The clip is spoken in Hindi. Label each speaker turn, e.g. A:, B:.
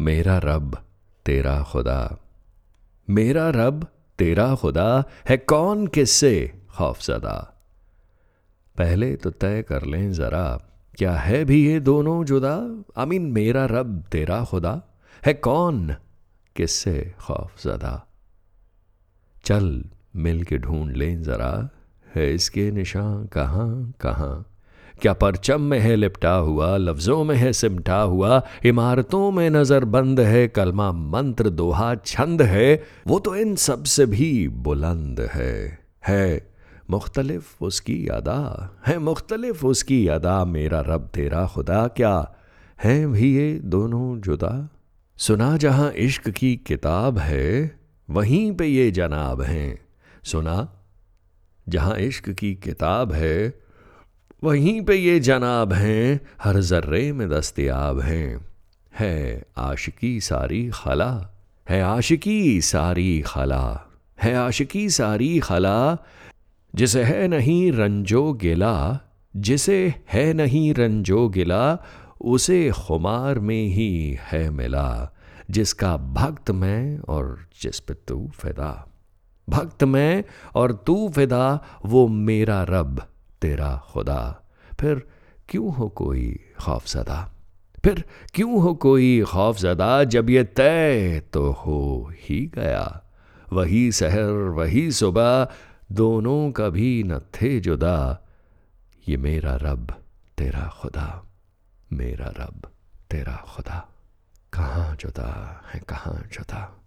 A: मेरा रब तेरा खुदा। मेरा रब तेरा खुदा है कौन किससे? खौफजदा। पहले तो तय कर लें ज़रा, क्या है भी ये दोनों जुदा? अमीन मेरा रब तेरा खुदा है कौन किससे? खौफजदा। चल मिल के ढूंढ लें ज़रा, है इसके निशान कहाँ कहाँ? क्या परचम में है लिपटा हुआ, लफ्जों में है सिमटा हुआ, इमारतों में नज़र बंद है, कलमा मंत्र दोहा छंद है, वो तो इन सबसे भी बुलंद है। है, मुख्तलिफ़ उसकी अदा, है मुख्तलिफ़ उसकी अदा, मेरा रब तेरा खुदा, क्या है भी ये दोनों जुदा? सुना जहाँ इश्क की किताब है, वहीं पे ये जनाब हैं। सुना, जहाँ इश्क की किताब है वहीं पे ये जनाब हैं, हर जर्रे में दस्तियाब हैं। है आशिकी सारी खला, है आशिकी सारी खला, है आशिकी सारी खला, जिसे है नहीं रंजो गिला, जिसे है नहीं रंजो गिला, उसे खुमार में ही है मिला, जिसका भक्त मैं और जिस पे तू फिदा। भक्त मैं और तू फिदा, वो मेरा रब। तेरा खुदा। फिर क्यों हो कोई खौफजदा फिर क्यों हो कोई खौफजदा जब ये तय तो हो ही गया? वही शहर, वही सुबह, दोनों कभी न थे जुदा। ये मेरा रब, तेरा खुदा। मेरा रब, तेरा खुदा। कहाँ जुदा है, कहाँ जुदा?